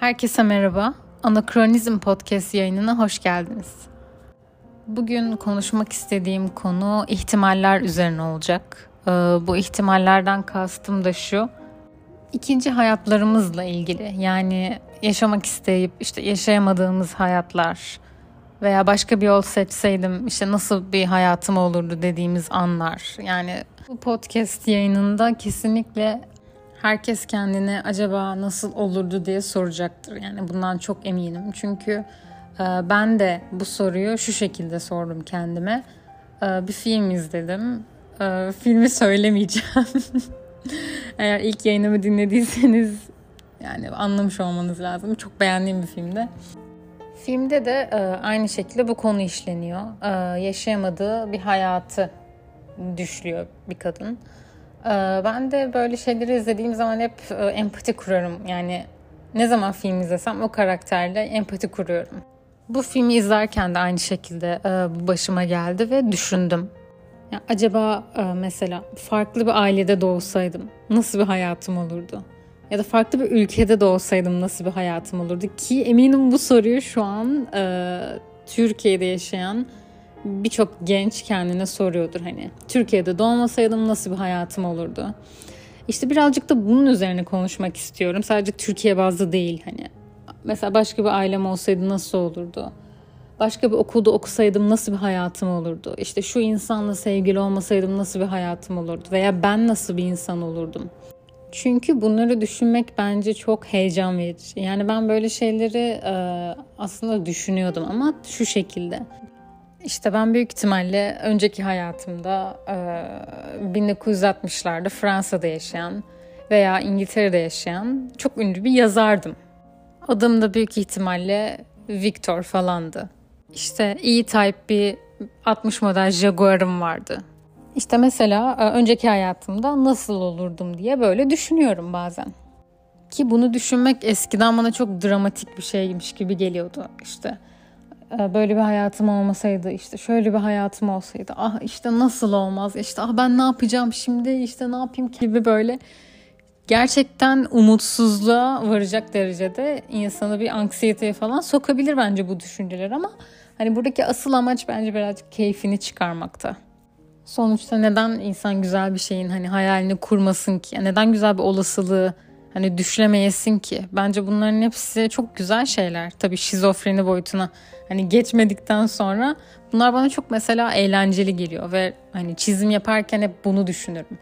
Herkese merhaba. Anakronizm Podcast yayınına hoş geldiniz. Bugün konuşmak istediğim konu ihtimaller üzerine olacak. Ee, bu ihtimallerden kastım da şu. İkinci hayatlarımızla ilgili. Yani yaşamak isteyip işte yaşayamadığımız hayatlar veya başka bir yol seçseydim işte nasıl bir hayatım olurdu dediğimiz anlar. Yani bu podcast yayınında kesinlikle herkes kendine acaba nasıl olurdu diye soracaktır. Yani bundan çok eminim. Çünkü e, ben de bu soruyu şu şekilde sordum kendime. E, bir film izledim. E, filmi söylemeyeceğim. Eğer ilk yayınımı dinlediyseniz yani anlamış olmanız lazım. Çok beğendiğim bir filmde. Filmde de aynı şekilde bu konu işleniyor. Yaşayamadığı bir hayatı düşlüyor bir kadın. Ee, ben de böyle şeyleri izlediğim zaman hep e, empati kurarım. Yani ne zaman film izlesem o karakterle empati kuruyorum. Bu filmi izlerken de aynı şekilde e, başıma geldi ve düşündüm. Ya acaba e, mesela farklı bir ailede doğsaydım nasıl bir hayatım olurdu? Ya da farklı bir ülkede doğsaydım nasıl bir hayatım olurdu? Ki eminim bu soruyu şu an Türkiye'de yaşayan birçok genç kendine soruyordur hani Türkiye'de doğmasaydım nasıl bir hayatım olurdu? İşte birazcık da bunun üzerine konuşmak istiyorum. Sadece Türkiye bazlı değil hani. Mesela başka bir ailem olsaydı nasıl olurdu? Başka bir okulda okusaydım nasıl bir hayatım olurdu? İşte şu insanla sevgili olmasaydım nasıl bir hayatım olurdu? Veya ben nasıl bir insan olurdum? Çünkü bunları düşünmek bence çok heyecan verici. Yani ben böyle şeyleri aslında düşünüyordum ama şu şekilde. İşte ben büyük ihtimalle önceki hayatımda 1960'larda Fransa'da yaşayan veya İngiltere'de yaşayan çok ünlü bir yazardım. Adım da büyük ihtimalle Victor falandı. İşte E-Type bir 60 model Jaguar'ım vardı. İşte mesela önceki hayatımda nasıl olurdum diye böyle düşünüyorum bazen. Ki bunu düşünmek eskiden bana çok dramatik bir şeymiş gibi geliyordu. İşte böyle bir hayatım olmasaydı işte şöyle bir hayatım olsaydı ah işte nasıl olmaz işte ah ben ne yapacağım şimdi işte ne yapayım gibi böyle gerçekten umutsuzluğa varacak derecede insanı bir anksiyeteye falan sokabilir bence bu düşünceler ama hani buradaki asıl amaç bence birazcık keyfini çıkarmakta. Sonuçta neden insan güzel bir şeyin hani hayalini kurmasın ki? Neden güzel bir olasılığı hani düşlemeyesin ki? Bence bunların hepsi çok güzel şeyler. Tabii şizofreni boyutuna hani geçmedikten sonra bunlar bana çok mesela eğlenceli geliyor ve hani çizim yaparken hep bunu düşünürüm.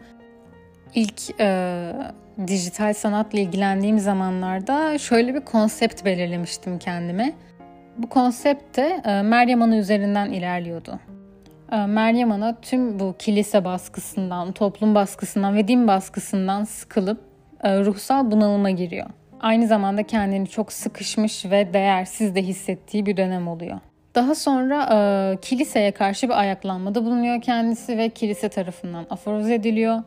İlk e, dijital sanatla ilgilendiğim zamanlarda şöyle bir konsept belirlemiştim kendime. Bu konsept de e, Meryem Ana üzerinden ilerliyordu. E, Meryem Ana tüm bu kilise baskısından, toplum baskısından ve din baskısından sıkılıp ruhsal bunalıma giriyor. Aynı zamanda kendini çok sıkışmış ve değersiz de hissettiği bir dönem oluyor. Daha sonra e, kiliseye karşı bir ayaklanmada bulunuyor kendisi ve kilise tarafından aforoz ediliyor.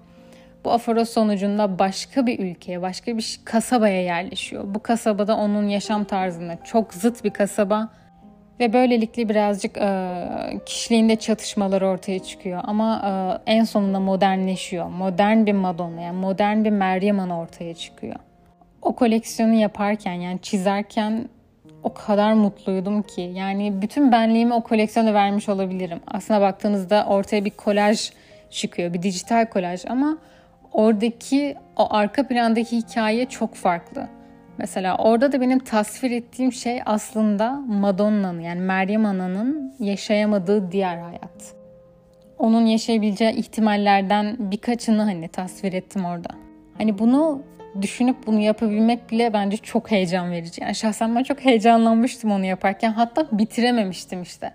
Bu aforoz sonucunda başka bir ülkeye, başka bir kasabaya yerleşiyor. Bu kasabada onun yaşam tarzına çok zıt bir kasaba ve böylelikle birazcık e, kişiliğinde çatışmalar ortaya çıkıyor. Ama e, en sonunda modernleşiyor. Modern bir Madonna yani modern bir Meryem Ana ortaya çıkıyor. O koleksiyonu yaparken yani çizerken o kadar mutluydum ki. Yani bütün benliğimi o koleksiyona vermiş olabilirim. Aslına baktığınızda ortaya bir kolaj çıkıyor. Bir dijital kolaj ama oradaki o arka plandaki hikaye çok farklı. Mesela orada da benim tasvir ettiğim şey aslında Madonna'nın yani Meryem Ana'nın yaşayamadığı diğer hayat. Onun yaşayabileceği ihtimallerden birkaçını hani tasvir ettim orada. Hani bunu düşünüp bunu yapabilmek bile bence çok heyecan verici. Yani şahsen ben çok heyecanlanmıştım onu yaparken. Hatta bitirememiştim işte.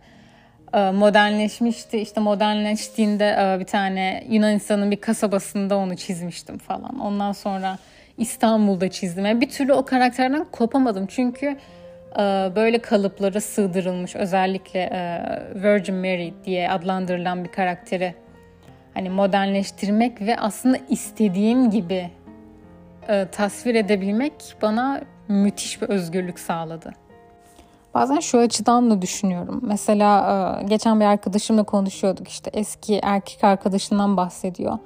Ee, modernleşmişti. İşte modernleştiğinde e, bir tane Yunanistan'ın bir kasabasında onu çizmiştim falan. Ondan sonra İstanbul'da çizdim. Yani bir türlü o karakterden kopamadım. Çünkü e, böyle kalıplara sığdırılmış özellikle e, Virgin Mary diye adlandırılan bir karakteri hani modernleştirmek ve aslında istediğim gibi e, tasvir edebilmek bana müthiş bir özgürlük sağladı. Bazen şu açıdan da düşünüyorum. Mesela geçen bir arkadaşımla konuşuyorduk işte eski erkek arkadaşından bahsediyor.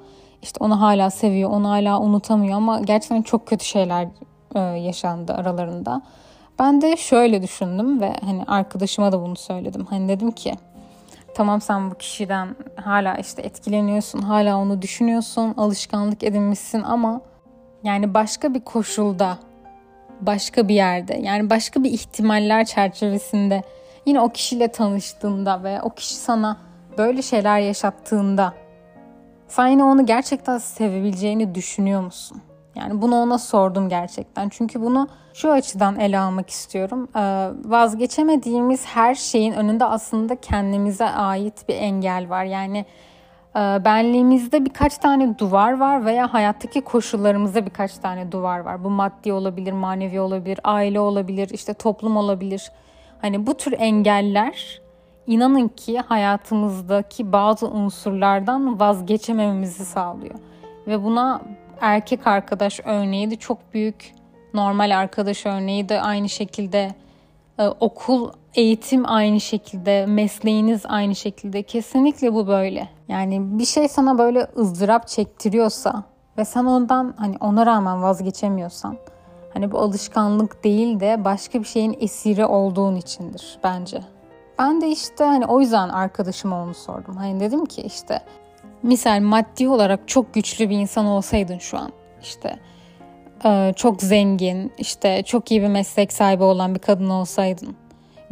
İşte onu hala seviyor, onu hala unutamıyor ama gerçekten çok kötü şeyler e, yaşandı aralarında. Ben de şöyle düşündüm ve hani arkadaşıma da bunu söyledim. Hani dedim ki tamam sen bu kişiden hala işte etkileniyorsun, hala onu düşünüyorsun, alışkanlık edinmişsin ama yani başka bir koşulda, başka bir yerde, yani başka bir ihtimaller çerçevesinde yine o kişiyle tanıştığında ve o kişi sana böyle şeyler yaşattığında sen yine onu gerçekten sevebileceğini düşünüyor musun? Yani bunu ona sordum gerçekten. Çünkü bunu şu açıdan ele almak istiyorum. Ee, vazgeçemediğimiz her şeyin önünde aslında kendimize ait bir engel var. Yani e, benliğimizde birkaç tane duvar var veya hayattaki koşullarımızda birkaç tane duvar var. Bu maddi olabilir, manevi olabilir, aile olabilir, işte toplum olabilir. Hani bu tür engeller inanın ki hayatımızdaki bazı unsurlardan vazgeçemememizi sağlıyor. Ve buna erkek arkadaş örneği de çok büyük, normal arkadaş örneği de aynı şekilde, e, okul, eğitim aynı şekilde, mesleğiniz aynı şekilde. Kesinlikle bu böyle. Yani bir şey sana böyle ızdırap çektiriyorsa ve sen ondan hani ona rağmen vazgeçemiyorsan hani bu alışkanlık değil de başka bir şeyin esiri olduğun içindir bence. Ben de işte hani o yüzden arkadaşıma onu sordum. Hani dedim ki işte misal maddi olarak çok güçlü bir insan olsaydın şu an işte e, çok zengin işte çok iyi bir meslek sahibi olan bir kadın olsaydın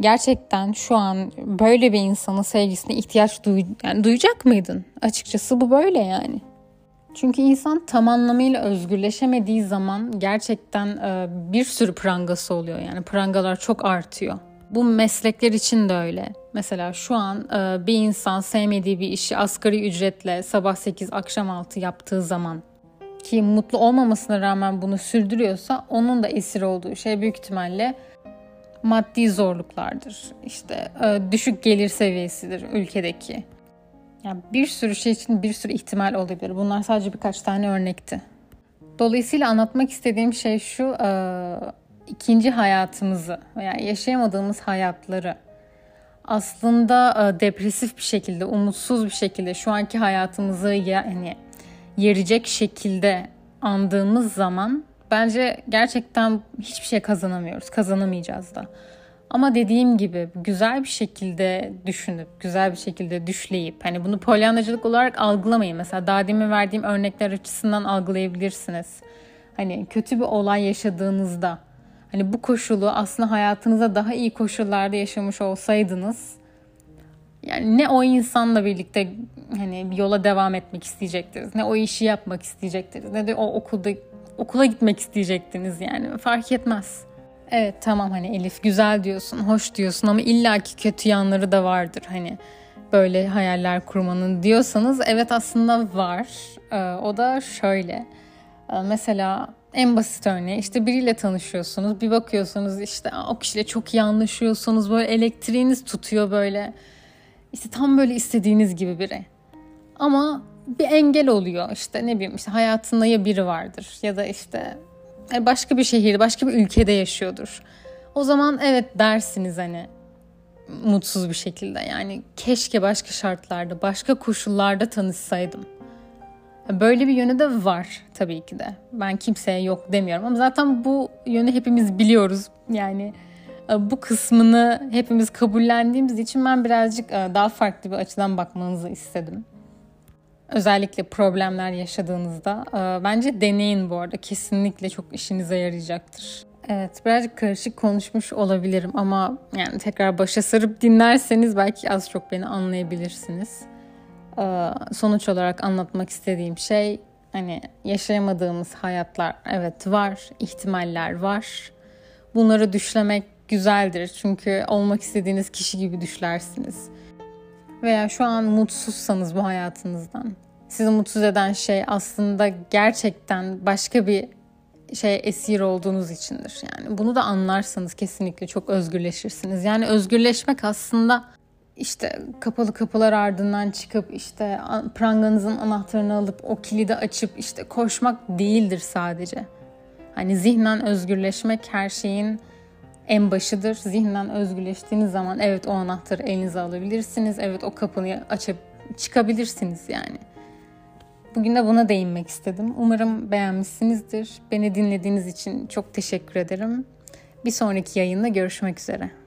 gerçekten şu an böyle bir insanın sevgisine ihtiyaç duy yani duyacak mıydın? Açıkçası bu böyle yani. Çünkü insan tam anlamıyla özgürleşemediği zaman gerçekten e, bir sürü prangası oluyor. Yani prangalar çok artıyor. Bu meslekler için de öyle. Mesela şu an e, bir insan sevmediği bir işi asgari ücretle sabah 8 akşam 6 yaptığı zaman ki mutlu olmamasına rağmen bunu sürdürüyorsa onun da esir olduğu şey büyük ihtimalle maddi zorluklardır. İşte e, düşük gelir seviyesidir ülkedeki. Yani bir sürü şey için bir sürü ihtimal olabilir. Bunlar sadece birkaç tane örnekti. Dolayısıyla anlatmak istediğim şey şu, e, ikinci hayatımızı veya yaşayamadığımız hayatları aslında e, depresif bir şekilde, umutsuz bir şekilde şu anki hayatımızı yani yerecek şekilde andığımız zaman bence gerçekten hiçbir şey kazanamıyoruz. Kazanamayacağız da. Ama dediğim gibi güzel bir şekilde düşünüp, güzel bir şekilde düşleyip hani bunu polyanacılık olarak algılamayın. Mesela daha demin verdiğim örnekler açısından algılayabilirsiniz. Hani kötü bir olay yaşadığınızda hani bu koşulu aslında hayatınıza daha iyi koşullarda yaşamış olsaydınız yani ne o insanla birlikte hani bir yola devam etmek isteyecektiniz. Ne o işi yapmak isteyecektiniz. Ne de o okulda okula gitmek isteyecektiniz yani. Fark etmez. Evet tamam hani Elif güzel diyorsun, hoş diyorsun ama illaki kötü yanları da vardır hani böyle hayaller kurmanın diyorsanız evet aslında var. Ee, o da şöyle. Ee, mesela en basit örneği işte biriyle tanışıyorsunuz bir bakıyorsunuz işte o kişiyle çok iyi anlaşıyorsunuz. Böyle elektriğiniz tutuyor böyle. İşte tam böyle istediğiniz gibi biri. Ama bir engel oluyor işte ne bileyim işte hayatında ya biri vardır ya da işte e, başka bir şehirde başka bir ülkede yaşıyordur. O zaman evet dersiniz hani mutsuz bir şekilde. Yani keşke başka şartlarda başka koşullarda tanışsaydım Böyle bir yönü de var tabii ki de. Ben kimseye yok demiyorum ama zaten bu yönü hepimiz biliyoruz. Yani e, bu kısmını hepimiz kabullendiğimiz için ben birazcık e, daha farklı bir açıdan bakmanızı istedim. Özellikle problemler yaşadığınızda e, bence deneyin bu arada. Kesinlikle çok işinize yarayacaktır. Evet birazcık karışık konuşmuş olabilirim ama yani tekrar başa sarıp dinlerseniz belki az çok beni anlayabilirsiniz. Ee, sonuç olarak anlatmak istediğim şey hani yaşayamadığımız hayatlar evet var, ihtimaller var. Bunları düşlemek güzeldir çünkü olmak istediğiniz kişi gibi düşlersiniz. Veya şu an mutsuzsanız bu hayatınızdan. Sizi mutsuz eden şey aslında gerçekten başka bir şey esir olduğunuz içindir. Yani bunu da anlarsanız kesinlikle çok özgürleşirsiniz. Yani özgürleşmek aslında işte kapalı kapılar ardından çıkıp işte pranganızın anahtarını alıp o kilidi açıp işte koşmak değildir sadece. Hani zihnen özgürleşmek her şeyin en başıdır. Zihnen özgürleştiğiniz zaman evet o anahtarı elinize alabilirsiniz. Evet o kapıyı açıp çıkabilirsiniz yani. Bugün de buna değinmek istedim. Umarım beğenmişsinizdir. Beni dinlediğiniz için çok teşekkür ederim. Bir sonraki yayında görüşmek üzere.